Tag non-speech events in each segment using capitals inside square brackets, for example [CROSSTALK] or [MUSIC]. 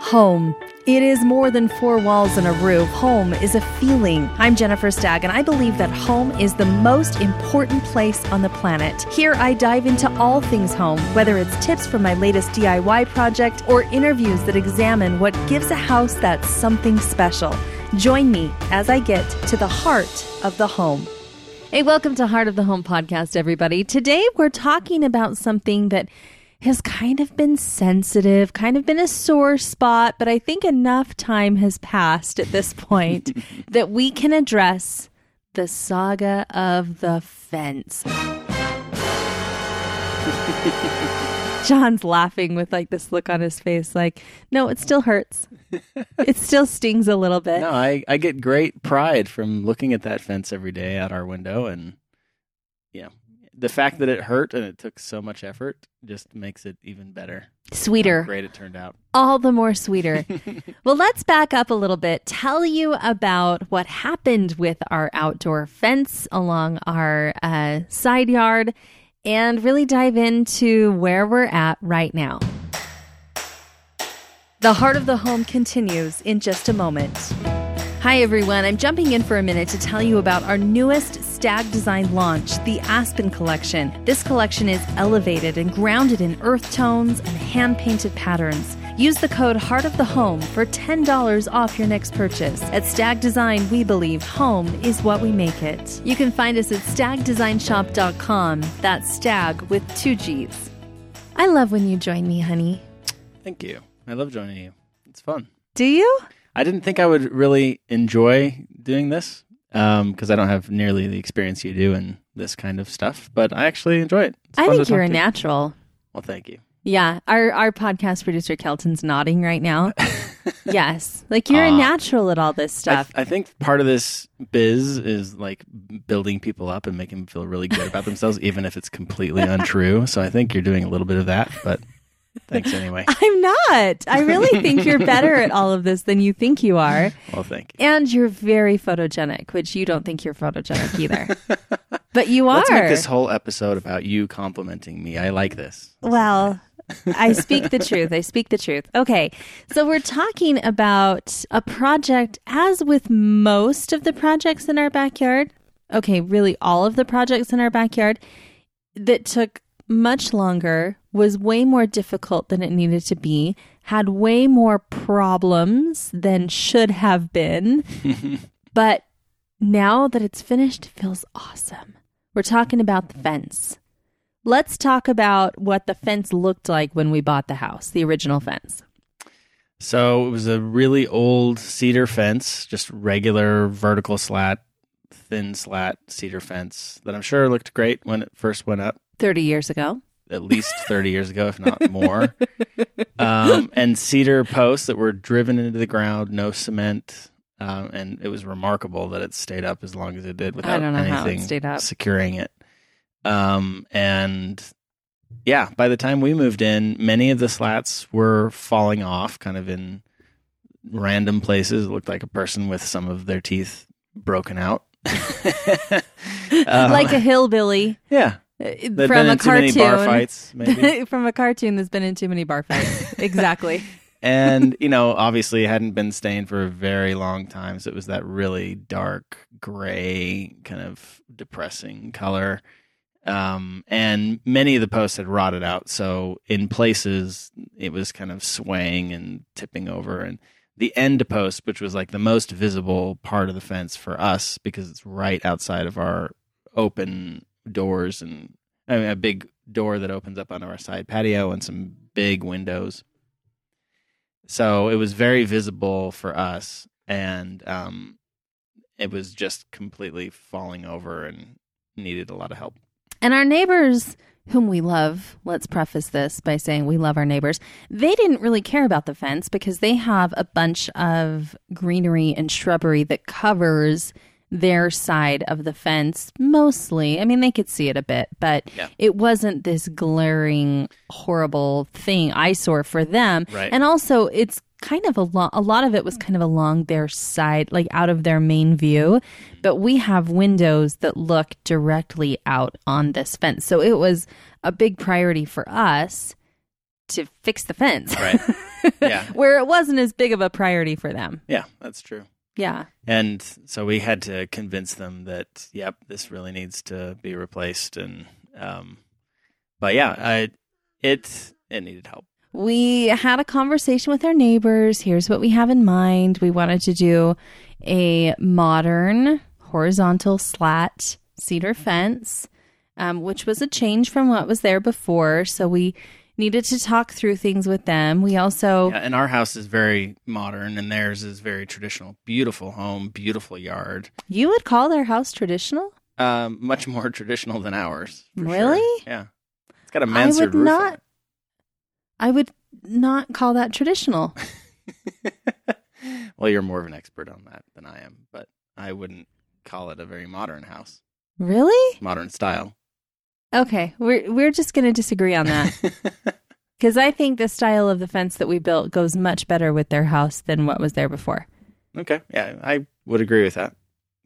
Home. It is more than four walls and a roof. Home is a feeling. I'm Jennifer Stagg, and I believe that home is the most important place on the planet. Here, I dive into all things home, whether it's tips from my latest DIY project or interviews that examine what gives a house that something special. Join me as I get to the heart of the home. Hey, welcome to Heart of the Home podcast, everybody. Today, we're talking about something that has kind of been sensitive, kind of been a sore spot, but I think enough time has passed at this point [LAUGHS] that we can address the saga of the fence. [LAUGHS] John's laughing with like this look on his face, like, no, it still hurts. it still stings a little bit. No, I, I get great pride from looking at that fence every day out our window and yeah. The fact that it hurt and it took so much effort just makes it even better. Sweeter. How great it turned out. All the more sweeter. [LAUGHS] well, let's back up a little bit. Tell you about what happened with our outdoor fence along our uh, side yard and really dive into where we're at right now. The Heart of the Home continues in just a moment. Hi, everyone. I'm jumping in for a minute to tell you about our newest Stagg Design launch, the Aspen Collection. This collection is elevated and grounded in earth tones and hand painted patterns. Use the code Heart of the Home for $10 off your next purchase. At Stagg Design, we believe home is what we make it. You can find us at staggdesignshop.com. That's Stagg with two G's. I love when you join me, honey. Thank you. I love joining you. It's fun. Do you? I didn't think I would really enjoy doing this Um, because I don't have nearly the experience you do in this kind of stuff, but I actually enjoy it. It's I think you're a natural. Well, thank you. Yeah, our our podcast producer Kelton's nodding right now. [LAUGHS] yes, like you're a natural at all this I, stuff. I think part of this biz is like building people up and making them feel really good about themselves, even if it's completely [LAUGHS] untrue. So I think you're doing a little bit of that, but thanks anyway. [LAUGHS] I'm not. I really think you're better at all of this than you think you are. Well, thank you. And you're very photogenic, which you don't think you're photogenic either. but you are. Let's make this whole episode about you complimenting me. I like this. Well, I speak the truth. I speak the truth. Okay. So we're talking about a project, as with most of the projects in our backyard. Okay. Really, all of the projects in our backyard that took much longer, was way more difficult than it needed to be, had way more problems than should have been. [LAUGHS] but now that it's finished, it feels awesome. We're talking about the fence. Let's talk about what the fence looked like when we bought the house, the original fence. So it was a really old cedar fence, just regular vertical slat, thin slat cedar fence that I'm sure looked great when it first went up. 30 years ago. at least 30 years ago, if not more. [LAUGHS] Um, and cedar posts that were driven into the ground, no cement. Um, and it was remarkable that it stayed up as long as it did without don't know how it anything stayed up. securing it. Um, and yeah, by the time we moved in, many of the slats were falling off kind of in random places. It looked like a person with some of their teeth broken out. [LAUGHS] [LAUGHS] Um, like a hillbilly yeah. Uh, They've from a in too many cartoon. bar fights, maybe. [LAUGHS] from a cartoon that's been in too many bar fights. [LAUGHS] exactly. and you know obviously it hadn't been stained for a very long time so it was that really dark gray kind of depressing color um, and many of the posts had rotted out so in places it was kind of swaying and tipping over and the end post which was like the most visible part of the fence for us because it's right outside of our open doors and I mean, a big door that opens up onto our side patio and some big windows so it was very visible for us, and um, it was just completely falling over and needed a lot of help. And our neighbors, whom we love, let's preface this by saying we love our neighbors, they didn't really care about the fence because they have a bunch of greenery and shrubbery that covers their side of the fence mostly. I mean, they could see it a bit, but Yeah. it wasn't this glaring, horrible thing, I eyesore for them. Right. And also, it's kind of a lot, a lot of it was kind of along their side, like out of their main view. But we have windows that look directly out on this fence. So it was a big priority for us to fix the fence. Right. [LAUGHS] Yeah. where it wasn't as big of a priority for them. Yeah, that's true. Yeah. And so we had to convince them that, yep, this really needs to be replaced. And, um, but yeah, I, it, it needed help. We had a conversation with our neighbors. Here's what we have in mind. We wanted to do a modern horizontal slat cedar fence, um, which was a change from what was there before. So we needed to talk through things with them. We also, Yeah, and our house is very modern and theirs is very traditional. Beautiful home, beautiful yard. you would call their house traditional? Um, much more traditional than ours. for sure. Really? Yeah. It's got a mansard would roof. on not. I would not call that traditional. [LAUGHS] well, you're more of an expert on that than I am, but I wouldn't call it a very modern house. Really? Modern style. Okay, we're we're just going to disagree on that. [LAUGHS] Because I think the style of the fence that we built goes much better with their house than what was there before. Okay. Yeah, I would agree with that.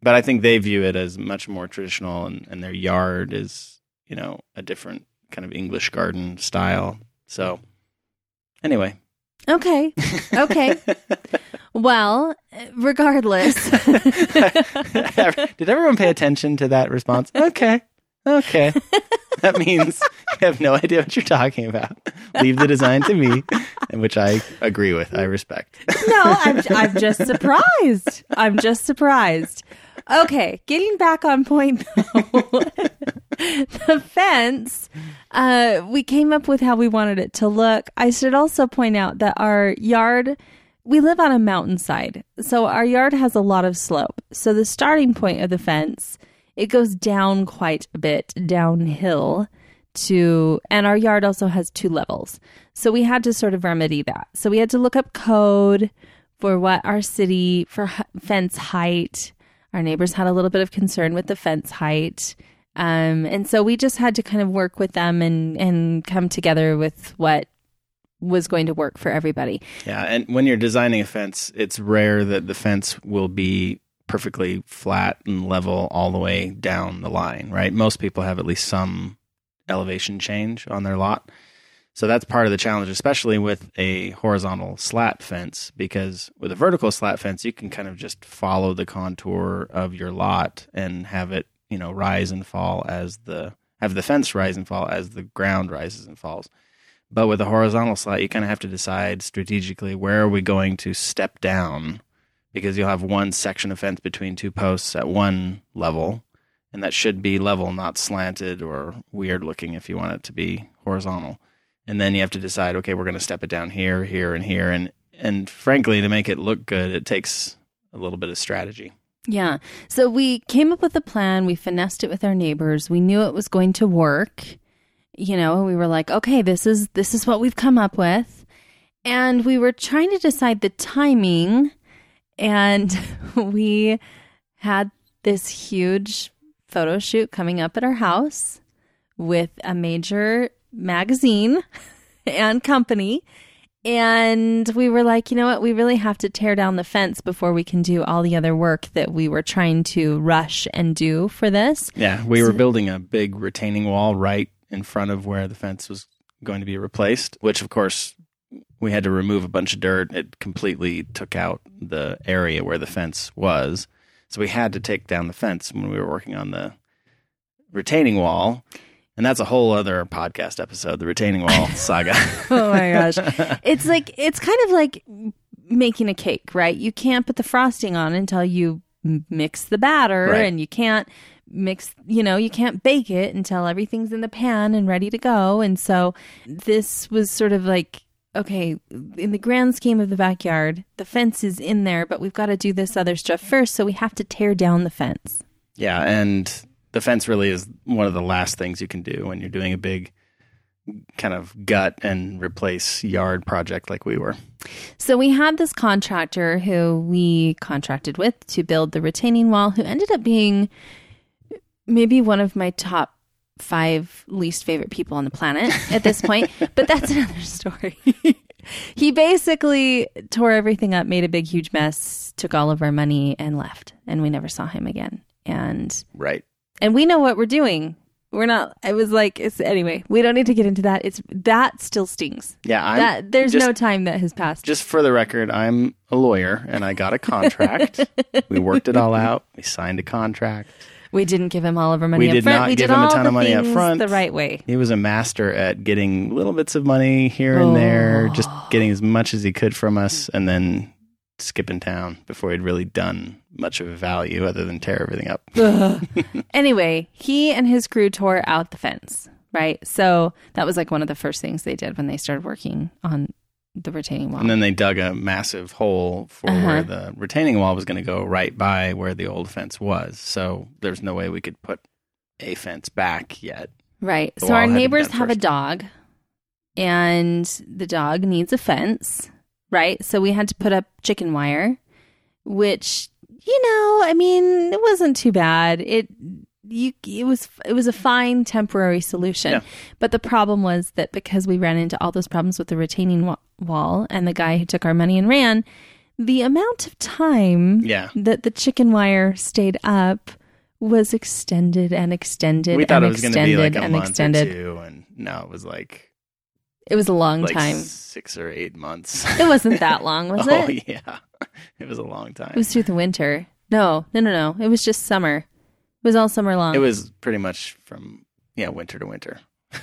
But I think they view it as much more traditional and, and their yard is, you know, a different kind of English garden style. So anyway. Okay. Okay. [LAUGHS] well, regardless. [LAUGHS] Did everyone pay attention to that response? Okay. Okay. That means you have no idea what you're talking about. Leave the design to me, which I agree with. I respect. no, I'm, I'm just surprised. I'm just surprised. Okay, getting back on point though. [LAUGHS] the fence, uh, we came up with how we wanted it to look. I should also point out that our yard, we live on a mountainside. So our yard has a lot of slope. So the starting point of the fence, it goes down quite a bit downhill to and our yard also has two levels. So we had to sort of remedy that. So we had to look up code for what our city for fence height. Our neighbors had a little bit of concern with the fence height. Um, and so we just had to kind of work with them and, and come together with what was going to work for everybody. Yeah, and when you're designing a fence, it's rare that the fence will be perfectly flat and level all the way down the line, right? Most people have at least some elevation change on their lot. So that's part of the challenge, especially with a horizontal slat fence, because with a vertical slat fence, you can kind of just follow the contour of your lot and have it, you know, rise and fall as the have the fence rise and fall as the ground rises and falls. But with a horizontal slat, you kind of have to decide strategically where are we going to step down because you'll have one section of fence between two posts at one level, and that should be level, not slanted or weird looking if you want it to be horizontal. And then you have to decide, okay, we're going to step it down here, here, and here, and and frankly, to make it look good, it takes a little bit of strategy. Yeah. So we came up with a plan. We finessed it with our neighbors. We knew it was going to work. You know, we were like, okay, this is this is what we've come up with. And we were trying to decide the timing and [LAUGHS] we had this huge photo shoot coming up at our house with a major magazine [LAUGHS] and company and we were like, you know what? We really have to tear down the fence before we can do all the other work that we were trying to rush and do for this. Yeah, we were building a big retaining wall right in front of where the fence was going to be replaced, which of course we had to remove a bunch of dirt. It completely took out the area where the fence was. So we had to take down the fence when we were working on the retaining wall. And that's a whole other podcast episode, the retaining wall [LAUGHS] saga. Oh my gosh. [LAUGHS] it's like, it's kind of like making a cake, right? You can't put the frosting on until you mix the batter Right. and you can't mix, you know, you can't bake it until everything's in the pan and ready to go. And so this was sort of like, okay, in the grand scheme of the backyard, the fence is in there, but we've got to do this other stuff first. So we have to tear down the fence. yeah, and the fence really is one of the last things you can do when you're doing a big kind of gut and replace yard project like we were. So we had this contractor who we contracted with to build the retaining wall, who ended up being maybe one of my top five least favorite people on the planet at this point. [LAUGHS] but that's another story. [LAUGHS] he basically tore everything up, made a big, huge mess, took all of our money, and left. And we never saw him again. And Right. and we know what we're doing. we're not. I was like, it's anyway. We don't need to get into that. It's that still stings. Yeah, I'm, that there's just, no time that has passed. Just for the record, I'm a lawyer and I got a contract. [LAUGHS] we worked it all out. We signed a contract. We didn't give him all of our money We up did front. not we give did him a ton of money up front. the right way. He was a master at getting little bits of money here and there, just oh. getting as much as he could from us, and then skipping town before he'd really done much of a value other than tear everything up. [LAUGHS] Anyway, he and his crew tore out the fence. Right. So that was like one of the first things they did when they started working on the retaining wall. And then they dug a massive hole for Uh-huh. where the retaining wall was going to go right by where the old fence was. So there's no way we could put a fence back yet. Right. The so our had to be neighbors have a dog, and the dog needs a fence. Right. So we had to put up chicken wire, which you know, I mean, it wasn't too bad. It you it was it was a fine temporary solution. Yeah. But the problem was that because we ran into all those problems with the retaining wall and the guy who took our money and ran, the amount of time Yeah. that the chicken wire stayed up was extended and extended we thought and it was going to extended be like a and month extended. or two, and no, it was like It was a long like time. six or eight months. It wasn't that long, was [LAUGHS] oh it? yeah, [LAUGHS] it was a long time. It was through the winter. No, no, no, no. It was just summer. It was all summer long. It was pretty much from yeah winter to winter, [LAUGHS]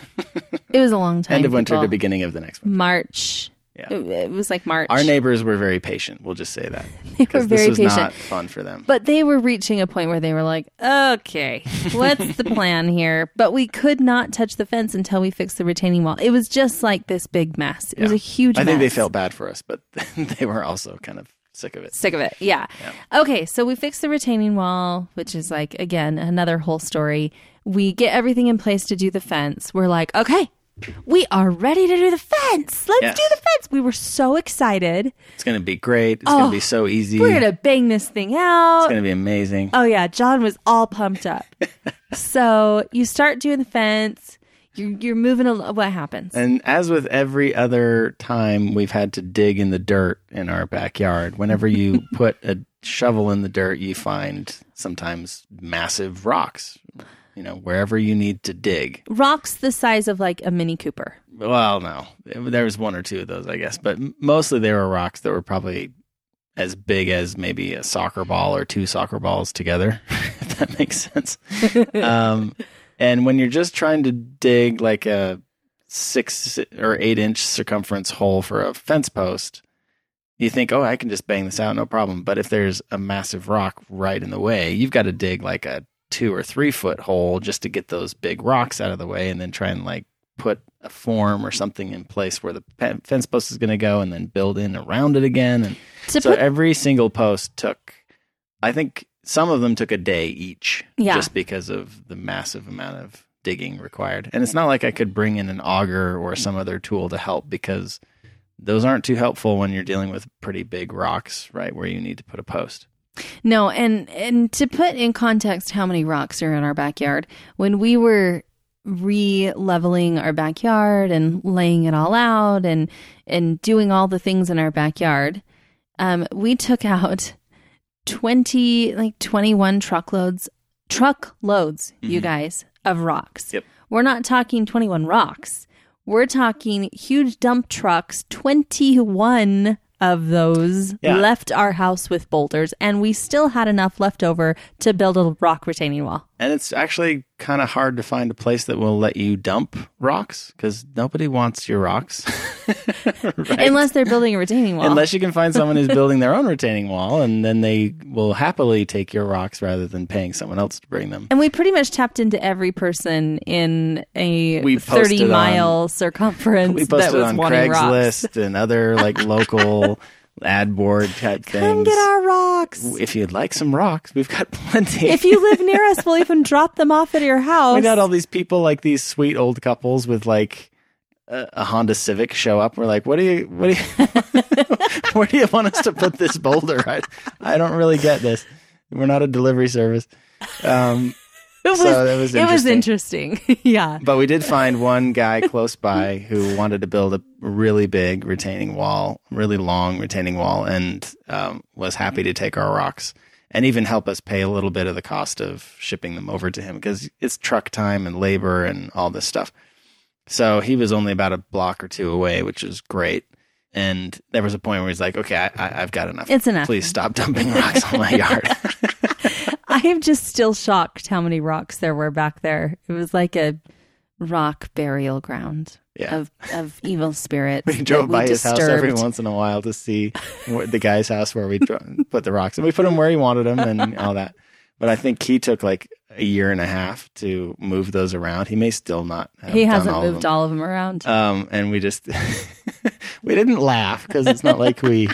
It was a long time. end of winter to beginning of the next one. March. Yeah. It, it was like March. Our neighbors were very patient. We'll just say that [LAUGHS] They were very this was patient. not fun for them. But they were reaching a point where they were like, okay, what's the [LAUGHS] plan here? But we could not touch the fence until we fixed the retaining wall. It was just like this big mess. It was a huge I think they felt bad for us, but they were also kind of sick of it. Sick of it. Yeah. Okay. So we fix the retaining wall, which is like, again, another whole story. We get everything in place to do the fence. We're like, okay, we are ready to do the fence. Let's Yes. do the fence. We were so excited. It's going to be great. It's Oh, going to be so easy. We're going to bang this thing out. It's going to be amazing. Oh yeah, John was all pumped up. [LAUGHS] so you start doing the fence. You're you're moving. A, what happens? And as with every other time we've had to dig in the dirt in our backyard, whenever you [LAUGHS] put a shovel in the dirt, you find sometimes massive rocks, you know, wherever you need to dig. Rocks the size of like a Mini Cooper. Well, no, there was one or two of those, I guess, but mostly they were rocks that were probably as big as maybe a soccer ball or two soccer balls together, [LAUGHS] if that makes sense. [LAUGHS] um, and when you're just trying to dig like a six or eight inch circumference hole for a fence post, you think, oh, I can just bang this out, no problem. But if there's a massive rock right in the way, you've got to dig like a two or three foot hole just to get those big rocks out of the way and then try and like put a form or something in place where the fence post is going to go and then build in around it again. And To so put every single post took, I think some of them took a day each Yeah. just because of the massive amount of digging required. And it's not like I could bring in an auger or some other tool to help because those aren't too helpful when you're dealing with pretty big rocks, right? Where you need to put a post. no, and and to put in context how many rocks are in our backyard. When we were re-leveling our backyard and laying it all out and and doing all the things in our backyard, um, we took out twenty like twenty one truckloads truckloads, you mm-hmm. guys, of rocks. Yep. We're not talking 21 rocks. We're talking huge dump trucks, 21 of those Yeah. left our house with boulders, and we still had enough left over to build a rock retaining wall. And it's actually kind of hard to find a place that will let you dump rocks because nobody wants your rocks. [LAUGHS] Right? Unless they're building a retaining wall. Unless you can find someone who's building their own retaining wall, and then they will happily take your rocks rather than paying someone else to bring them. and we pretty much tapped into every person in a We 30 posted on- mile circumference We that posted was on wanting rocks. Craigslist and other like local [LAUGHS] ad board type things. Come get our rocks. if you'd like some rocks, we've got [LAUGHS] plenty. if you live near us, we'll even [LAUGHS] drop them off at your house. we got all these people like these sweet old couples with like a, a Honda Civic show up. We're like, what do you, what do you, [LAUGHS] where do you want us to put this boulder? I, I don't really get this. We're not a delivery service. Um, was, so that was it was interesting. [LAUGHS] yeah. but we did find one guy close by who wanted to build a really big retaining wall, really long retaining wall, and um, was happy to take our rocks. and even help us pay a little bit of the cost of shipping them over to him because it's truck time and labor and all this stuff. So he was only about a block or two away, which is great. And there was a point where he's like, "Okay, I, I, I've got enough. It's enough. Please stop [LAUGHS] dumping rocks on my yard." [LAUGHS] I am just still shocked how many rocks there were back there. It was like a rock burial ground Yeah. of, of evil spirits. [LAUGHS] we drove by his house every once in a while to see the guy's house where we [LAUGHS] put the rocks, and we put them where he wanted them and all that. But I think he took like a year and a half to move those around. He may still not. Have He hasn't all of moved them. all of them around. Um, and we just [LAUGHS] we didn't laugh because it's not like we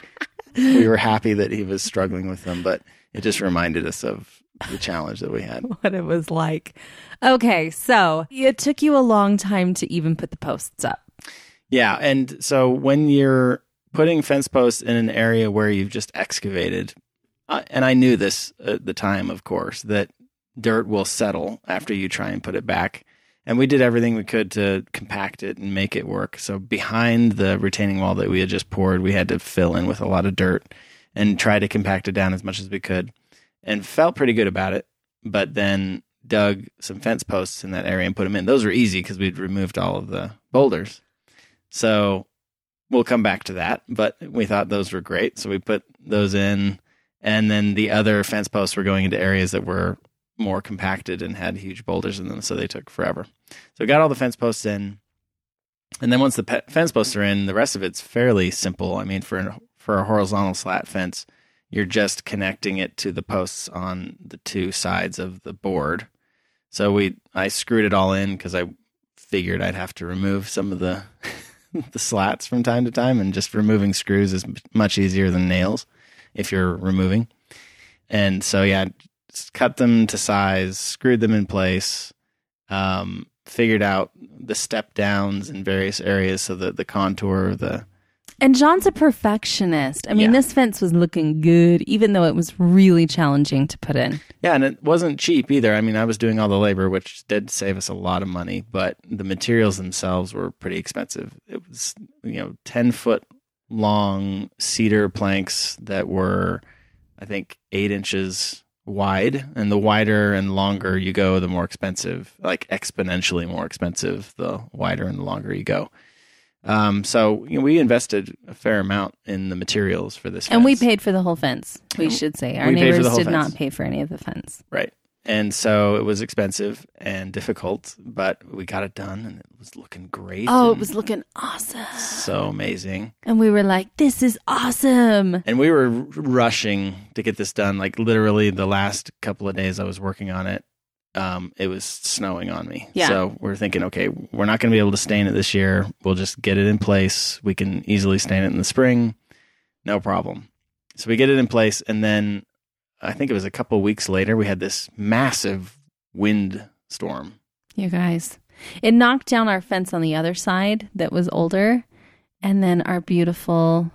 we were happy that he was struggling with them, but it just reminded us of the challenge that we had. [LAUGHS] what it was like. Okay, so it took you a long time to even put the posts up. Yeah, and so when you're putting fence posts in an area where you've just excavated, uh, and I knew this at the time, of course, that dirt will settle after you try and put it back. And we did everything we could to compact it and make it work. So behind the retaining wall that we had just poured, we had to fill in with a lot of dirt and try to compact it down as much as we could, and felt pretty good about it. But then dug some fence posts in that area and put them in. Those were easy because we'd removed all of the boulders. So we'll come back to that. But we thought those were great. So we put those in. And then the other fence posts were going into areas that were more compacted and had huge boulders in them. So they took forever. So we got all the fence posts in. And then once the pe- fence posts are in, the rest of it's fairly simple. I mean, for, an, for a horizontal slat fence, you're just connecting it to the posts on the two sides of the board. So we, I screwed it all in because I figured I'd have to remove some of the [LAUGHS] the slats from time to time, and just removing screws is much easier than nails if you're removing. And so yeah, cut them to size, screwed them in place, um, figured out the step downs in various areas so that the contour, the And John's a perfectionist. I mean, Yeah. this fence was looking good, even though it was really challenging to put in. Yeah, and it wasn't cheap either. I mean, I was doing all the labor, which did save us a lot of money, but the materials themselves were pretty expensive. It was, you know, 10 foot long cedar planks that were, I think, eight inches wide. And the wider and longer you go, the more expensive, like exponentially more expensive, the wider and the longer you go. Um, so you know, we invested a fair amount in the materials for this, And we paid for the whole fence, we should say. Our We neighbors did fence. not pay for any of the fence. Right. And so it was expensive and difficult, but we got it done and it was looking great. Oh, it was looking awesome. so amazing. And we were like, this is awesome. And we were r- rushing to get this done. Like literally the last couple of days I was working on it, um, it was snowing on me. Yeah. So we're thinking, okay, we're not going to be able to stain it this year. We'll just get it in place. We can easily stain it in the spring. No problem. So we get it in place. And then I think it was a couple of weeks later, we had this massive wind storm. You guys. It knocked down our fence on the other side that was older. And then our beautiful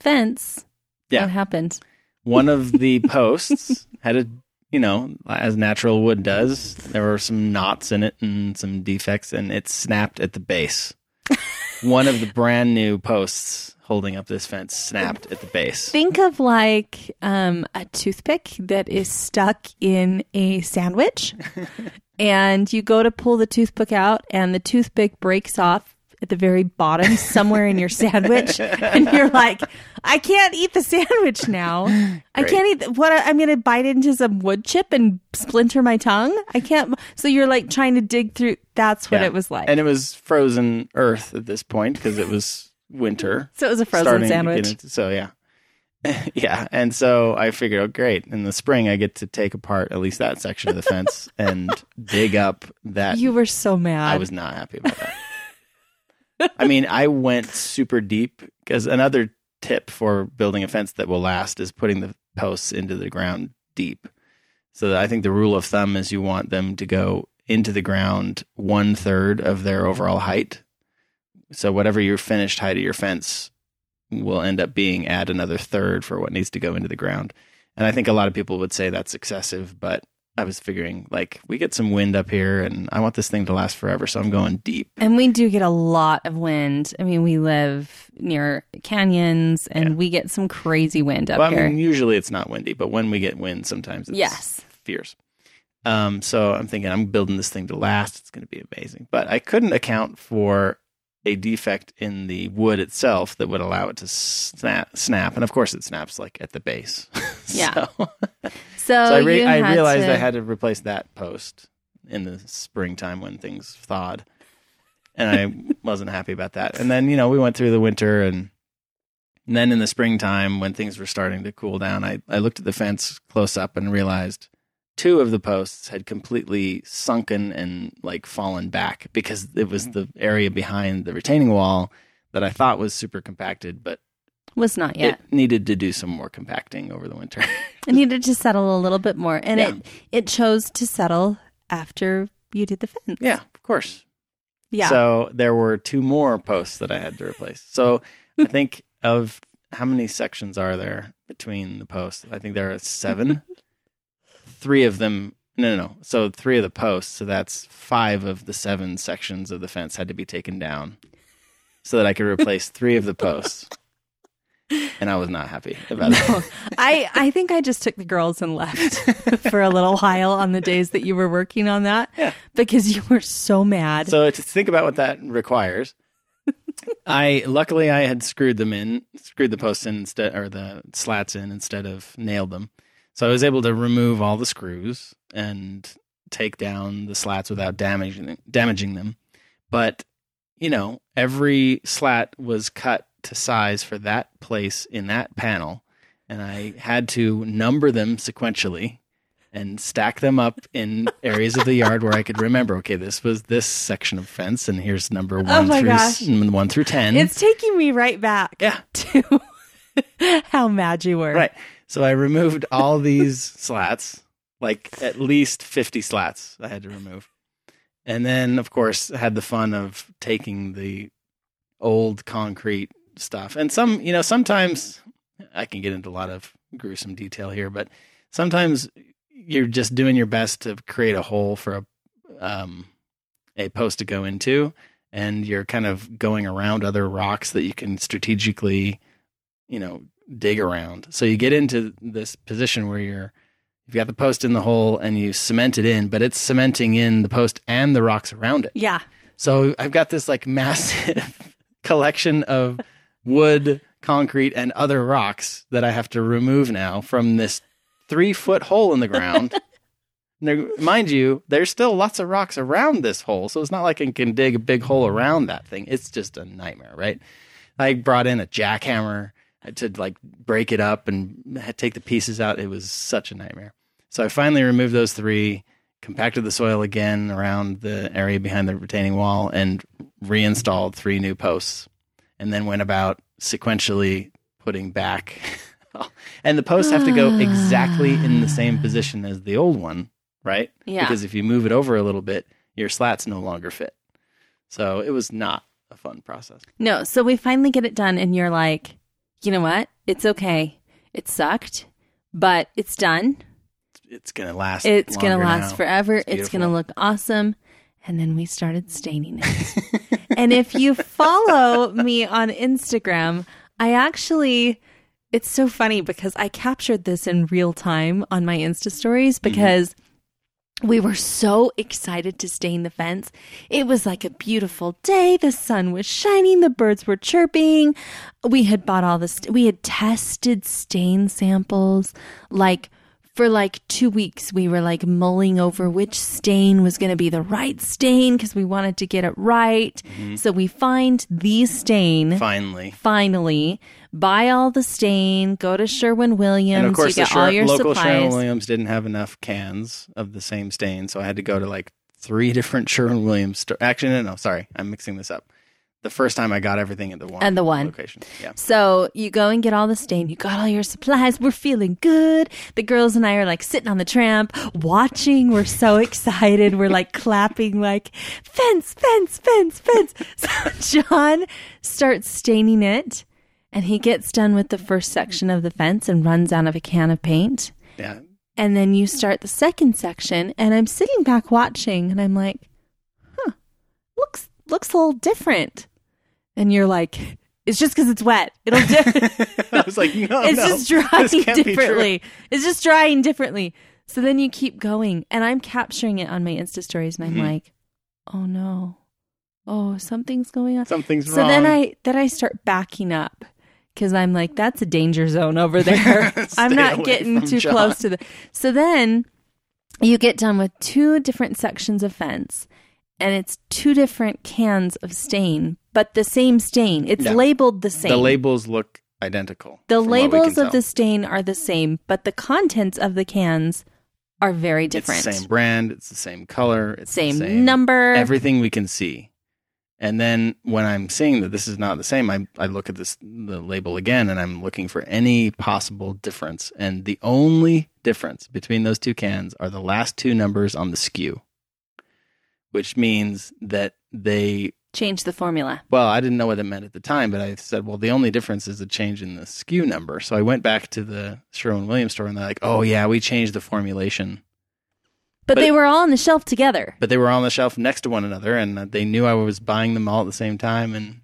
fence. Yeah. What happened? One of [LAUGHS] the posts had a, you know, as natural wood does, there were some knots in it and some defects, and it snapped at the base. [LAUGHS] One of the brand new posts holding up this fence snapped at the base. Think of like um, a toothpick that is stuck in a sandwich, [LAUGHS] and you go to pull the toothpick out, and the toothpick breaks off at the very bottom somewhere in your sandwich, and you're like, I can't eat the sandwich now. I can't eat th- what I'm going to bite into some wood chip and splinter my tongue. I can't. So you're like trying to dig through. That's what Yeah. it was like. And it was frozen earth at this point because it was winter. so it was a frozen starting to get sandwich. into- so yeah. [LAUGHS] yeah. And so I figured, oh, great. In the spring, I get to take apart at least that section of the fence and [LAUGHS] dig up that. You were so mad. I was not happy about that. I mean, I went super deep because another tip for building a fence that will last is putting the posts into the ground deep. So I think the rule of thumb is you want them to go into the ground one third of their overall height. So whatever your finished height of your fence will end up being add another third for what needs to go into the ground. And I think a lot of people would say that's excessive, but I was figuring like we get some wind up here, and I want this thing to last forever, so I'm going deep. And we do get a lot of wind. I mean, we live near canyons and Yeah. we get some crazy wind up Well, I here. mean, usually it's not windy, but when we get wind, sometimes it's Yes. fierce. Um, so I'm thinking I'm building this thing to last. It's going to be amazing. But I couldn't account for a defect in the wood itself that would allow it to snap. Snap, and of course it snaps like at the base. [LAUGHS] Yeah. [LAUGHS] so, so I, re- I realized to- I had to replace that post in the springtime when things thawed, and I [LAUGHS] wasn't happy about that. And then you know we went through the winter, and, and then in the springtime when things were starting to cool down, I I looked at the fence close up and realized two of the posts had completely sunken and like fallen back because it was mm. the area behind the retaining wall that I thought was super compacted, but was not yet. it needed to do some more compacting over the winter. [LAUGHS] It needed to settle a little bit more, and Yeah. it it chose to settle after you did the fence. yeah, of course. yeah. So there were two more posts that I had to replace. So I [LAUGHS] think of how many sections are there between the posts? I think there are seven. [LAUGHS] three of them, no, no, no. So three of the posts. So that's five of the seven sections of the fence had to be taken down so that I could replace three of the posts. And I was not happy about that. [LAUGHS] I I think I just took the girls and left [LAUGHS] for a little while on the days that you were working on that Yeah. because you were so mad. So to think about what that requires, I luckily I had screwed them in, screwed the posts in instead, or the slats in instead of nailed them. So I was able to remove all the screws and take down the slats without damaging damaging them. But you know, every slat was cut to size for that place in that panel, and I had to number them sequentially and stack them up in areas of the yard where I could remember. Okay, this was this section of fence, and here's number oh one Oh through gosh. one through ten. it's taking me right back yeah, [LAUGHS] to how mad you were. right. So I removed all these slats, like at least fifty slats. I had to remove, and then of course had the fun of taking the old concrete stuff, and some, you know, sometimes I can get into a lot of gruesome detail here, but sometimes you're just doing your best to create a hole for a um, a post to go into, and you're kind of going around other rocks that you can strategically, you know, dig around. So you get into this position where you're you've got the post in the hole and you cement it in, but it's cementing in the post and the rocks around it. Yeah. So I've got this like [LAUGHS] massive collection of wood, concrete, and other rocks that I have to remove now from this three foot hole in the ground. [LAUGHS] now, mind you, there's still lots of rocks around this hole, so it's not like I can dig a big hole around that thing. It's just a nightmare, right? I brought in a jackhammer to like break it up and take the pieces out. It was such a nightmare. So I finally removed those three, compacted the soil again around the area behind the retaining wall, and reinstalled three new posts. And then went about sequentially putting back. [LAUGHS] and the posts have to go exactly in the same ah. position as the old one, right? Yeah. Because if you move it over a little bit, your slats no longer fit. So it was not a fun process. No, so we finally get it done, and you're like, you know what? It's okay. It sucked, but it's done. It's gonna last. It's going to last now. forever. It's It's, going to look awesome. And then we started staining it. and if you follow me on Instagram, I actually, it's so funny because I captured this in real time on my Insta stories Mm-hmm. because. We were so excited to stain the fence. It was like a beautiful day. The sun was shining. The birds were chirping. We had bought all this, we had tested stain samples. Like for like two weeks, we were like mulling over which stain was going to be the right stain because we wanted to get it right. Mm-hmm. So we find the stain Finally. finally, buy all the stain, go to Sherwin Williams, And of course, you the get all your local supplies. Sherwin Williams didn't have enough cans of the same stain, so I had to go to like three different [LAUGHS] Sherwin Williams. Sto- Actually, no, no, sorry, I'm mixing this up. The first time I got everything at the one and the one. location. Yeah, So you go and get all the stain. You got all your supplies. We're feeling good. The girls and I are like sitting on the tramp, watching. We're so [LAUGHS] excited. We're like clapping, like fence, fence, fence, fence. [LAUGHS] So John starts staining it, and he gets done with the first section of the fence and runs out of a can of paint. yeah. And then you start the second section, and I'm sitting back watching, and I'm like, huh, looks looks a little different. And you're like, it's just because it's wet. It'll di- [LAUGHS] I was like, no, it's no, just [LAUGHS] drying can't be true. differently. It's just drying differently. So then you keep going, and I'm capturing it on my Insta stories, and I'm Mhm. like, oh no, oh something's going on. Something's So wrong. So then I then I start backing up because I'm like, that's a danger zone over [LAUGHS] there. I'm not getting too John. close to the. So then you get done with two different sections of fence, and it's two different cans of stain, but the same stain. It's Yeah. labeled the same. the labels look identical. The from what we can labels of tell. the stain are the same, but the contents of the cans are very different. It's the same brand. It's the same color. It's Same the same number. Everything we can see. And then when I'm seeing that this is not the same, I, I look at this the label again and I'm looking for any possible difference. And the only difference between those two cans are the last two numbers on the SKU. which means that they Change the formula. well, I didn't know what it meant at the time, but I said, well, the only difference is a change in the SKU number. So I went back to the Sherwin Williams store and they're like, oh, yeah, we changed the formulation. But, But- they were all on the shelf together. But they were on the shelf next to one another and they knew I was buying them all at the same time. And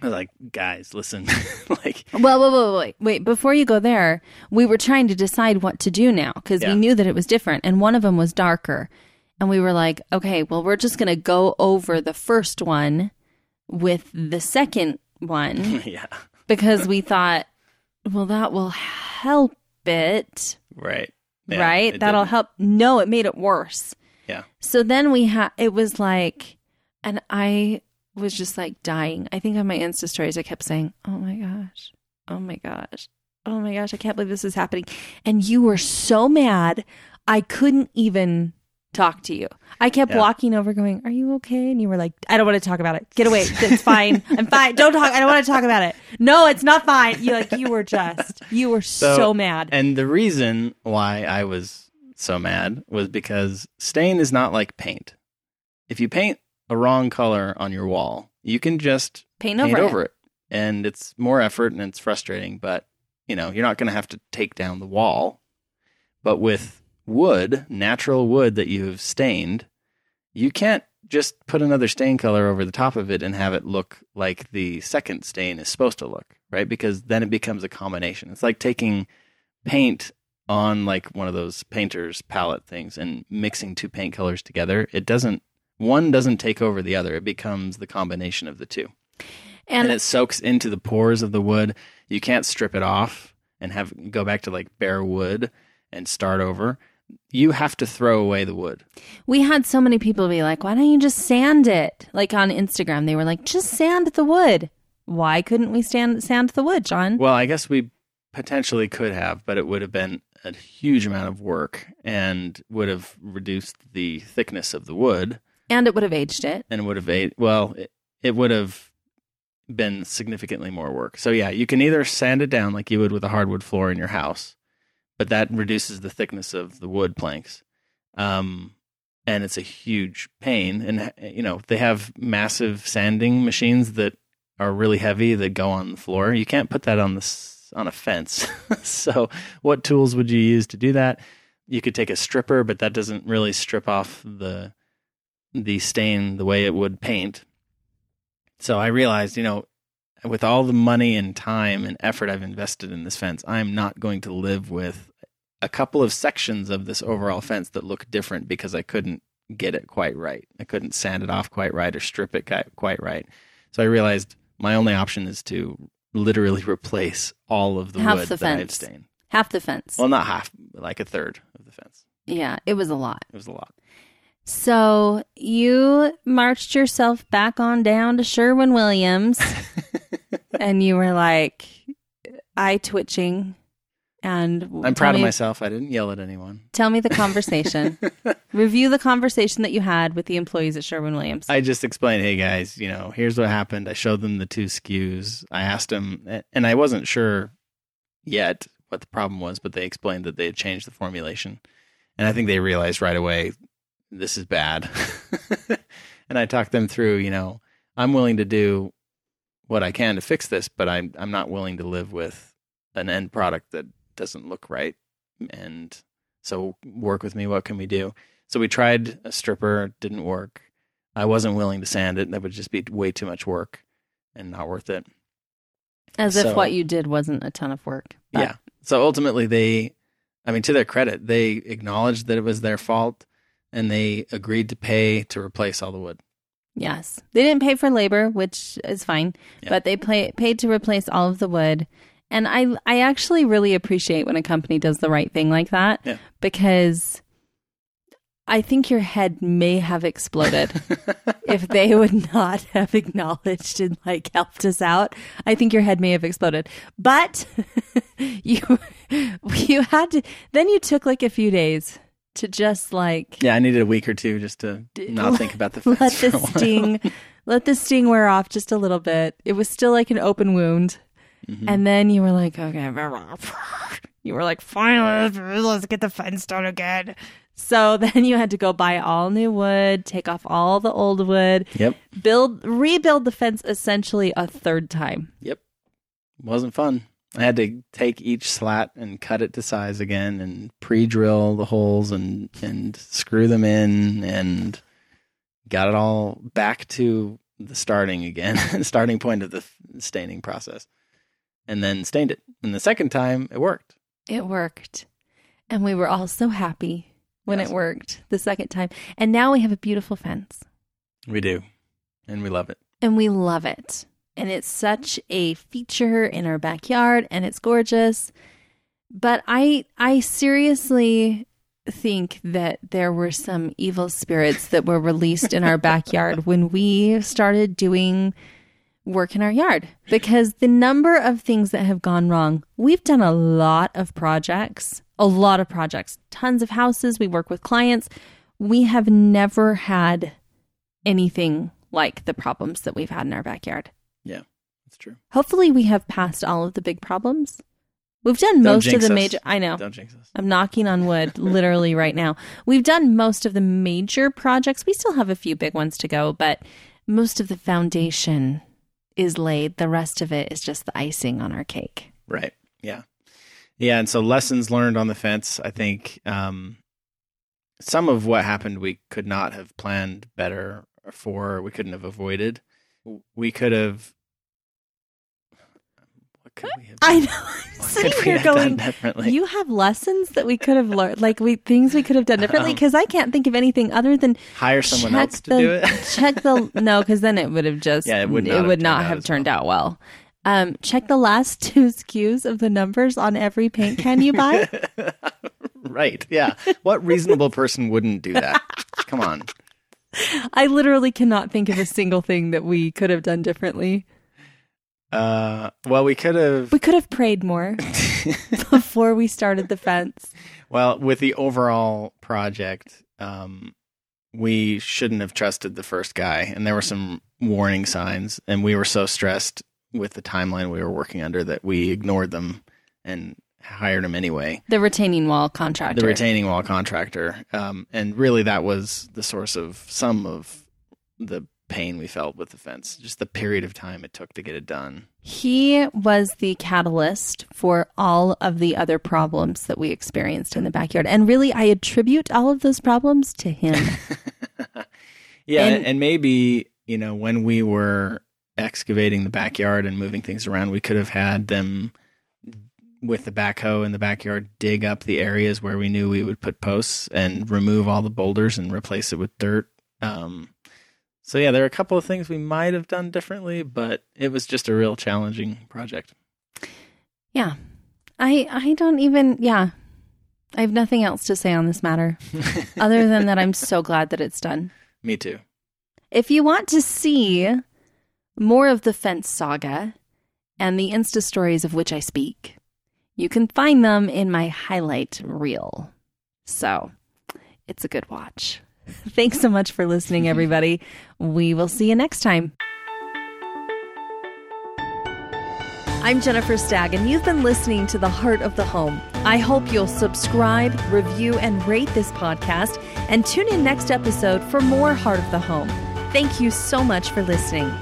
I was like, guys, listen, [LAUGHS] like, Well, wait, wait, wait, wait. Before you go there, we were trying to decide what to do now because Yeah. we knew that it was different, and one of them was darker, and we were like, okay, well, we're just gonna go over the first one with the second one [LAUGHS] yeah, because we thought, well, that will help it, right. Yeah, right? That'll didn't. help. No, it made it worse. Yeah. So then we had. It was like, and I was just like dying. I think on my Insta stories, I kept saying, "Oh my gosh, oh my gosh, oh my gosh, I can't believe this is happening." And you were so mad, I couldn't even talk to you. I kept Yeah. walking over, going, "Are you okay?" And you were like, "I don't want to talk about it. Get away. It's [LAUGHS] fine. I'm fine. Don't talk. I don't want to talk about it. No, it's not fine." You like you were just you were so, So- mad. And the reason why I was so mad was because stain is not like paint. If you paint a wrong color on your wall, you can just Paint paint over, over it. it. And it's more effort and it's frustrating, but you know, you're not going to have to take down the wall. But with wood, natural wood that you've stained, you can't just put another stain color over the top of it and have it look like the second stain is supposed to look, right? Because then it becomes a combination. It's like taking paint on like one of those painter's palette things and mixing two paint colors together. It doesn't one doesn't take over the other. It becomes the combination of the two And, and it soaks into the pores of the wood. You can't strip it off and have go back to like bare wood and start over. You have to throw away the wood. We had so many people be like, why don't you just sand it? Like on Instagram, they were like, just sand the wood. Why couldn't we stand, sand the wood, John? Well, I guess we potentially could have, but it would have been a huge amount of work and would have reduced the thickness of the wood And it would have aged it. and would have aged, well it, it would have been significantly more work so yeah you can either sand it down like you would with a hardwood floor in your house but that reduces the thickness of the wood planks. Um, and it's a huge pain. And you know they have massive sanding machines that are really heavy that go on the floor. You can't put that on the on a fence. [LAUGHS] So what tools would you use to do that? You could take a stripper but that doesn't really strip off the the stain the way it would paint. So I realized, you know, with all the money and time and effort I've invested in this fence, I'm not going to live with a couple of sections of this overall fence that look different because I couldn't get it quite right. I couldn't sand it off quite right or strip it quite right. So I realized my only option is to literally [LAUGHS] replace all of the Half wood the that I've fence. stained. Half the fence. Well, not half, like a third of the fence. yeah, it was a lot. It was a lot. So you marched yourself back on down to Sherwin Williams [LAUGHS] and you were like eye twitching and I'm proud of myself. I didn't yell at anyone. Tell me the conversation. [LAUGHS] Review the conversation that you had with the employees at Sherwin Williams. I just explained, hey guys, you know, here's what happened. I showed them the two SKUs. I asked them, and I wasn't sure yet what the problem was, but they explained that they had changed the formulation. And I think they realized right away, this is bad. [LAUGHS] and I talked them through, you know, I'm willing to do what I can to fix this, but I'm, I'm not willing to live with an end product that doesn't look right. And So work with me. What can we do? So we tried a stripper, didn't work. I wasn't willing to sand it. That would just be way too much work and not worth it. As So- if what you did wasn't a ton of work. But Yeah. So ultimately, they, I mean, to their credit, they acknowledged that it was their fault and they agreed to pay to replace all the wood. Yes. They didn't pay for labor, which is fine, Yeah. but they pay, paid to replace all of the wood. And I I actually really appreciate when a company does the right thing like that Yeah. because I think your head may have exploded [LAUGHS] if they would not have acknowledged and like helped us out. I think your head may have exploded. But [LAUGHS] you you had to then you took like a few days to just like Yeah, I needed a week or two just to not think about the fence [LAUGHS] let the sting let the sting wear off just a little bit. It was still like an open wound. Mm-hmm. And then you were like, okay, you were like, finally, let's get the fence done again. So [LAUGHS] then you had to go buy all new wood, take off all the old wood, Yep. build, rebuild the fence essentially a third time. Yep. Wasn't fun. I had to take each slat and cut it to size again and pre-drill the holes and and screw them in and got it all back to the starting again, [LAUGHS] starting point of the staining process. And then stained it. And the second time it worked. It worked. And we were all so happy when Yes. it worked the second time. And now we have a beautiful fence. We do. And we love it. and we love it. And it's such a feature in our backyard and it's gorgeous. But I I seriously think that there were some evil spirits that were released in our backyard when we started doing work in our yard because the number of things that have gone wrong. We've done a lot of projects, a lot of projects, tons of houses, we work with clients. We have never had anything like the problems that we've had in our backyard. That's true. Hopefully, we have passed all of the big problems. We've done Don't most of the us. major. I know. Don't jinx us. I'm knocking on wood [LAUGHS] literally right now. We've done most of the major projects. We still have a few big ones to go, but most of the foundation is laid. The rest of it is just the icing on our cake. Right. Yeah. Yeah. And so lessons learned on the fence. I think um, some of what happened we could not have planned better for. We couldn't have avoided. We could have. What could we have? I know. I'm What sitting here going, differently? you have lessons that we could have learned, like we things we could have done differently. Um, Because I can't think of anything other than Hire someone else to the, do it. [LAUGHS] check the no, because then it would have just Yeah, it would not have would turned not out have turned well. out well. Um, check the last [LAUGHS] two SKUs of the numbers on every paint can you buy. [LAUGHS] right. Yeah. What reasonable person wouldn't do that? Come on. I literally cannot think of a single thing that we could have done differently. Uh, well, we could have. We could have prayed more [LAUGHS] before we started the fence. Well, with the overall project, um, we shouldn't have trusted the first guy, and there were some warning signs, and we were so stressed with the timeline we were working under that we ignored them and hired him anyway. The retaining wall contractor. The retaining wall contractor, um, and really that was the source of some of the pain we felt with the fence. Just the period of time it took to get it done. He was the catalyst for all of the other problems that we experienced in the backyard. And really, I attribute all of those problems to him. [LAUGHS] Yeah, And- and, maybe you know when we were excavating the backyard and moving things around, we could have had them with the backhoe in the backyard dig up the areas where we knew we would put posts and remove all the boulders and replace it with dirt. Um, so yeah, there are a couple of things we might have done differently, but it was just a real challenging project. yeah. I I don't even yeah. I have nothing else to say on this matter [LAUGHS] other than that I'm so glad that it's done. Me too. If you want to see more of the fence saga and the Insta stories of which I speak, you can find them in my highlight reel. So it's a good watch. [LAUGHS] Thanks so much for listening, everybody. We will see you next time. I'm Jennifer Stagg, and you've been listening to The Heart of the Home. I hope you'll subscribe, review, and rate this podcast, and tune in next episode for more Heart of the Home. Thank you so much for listening.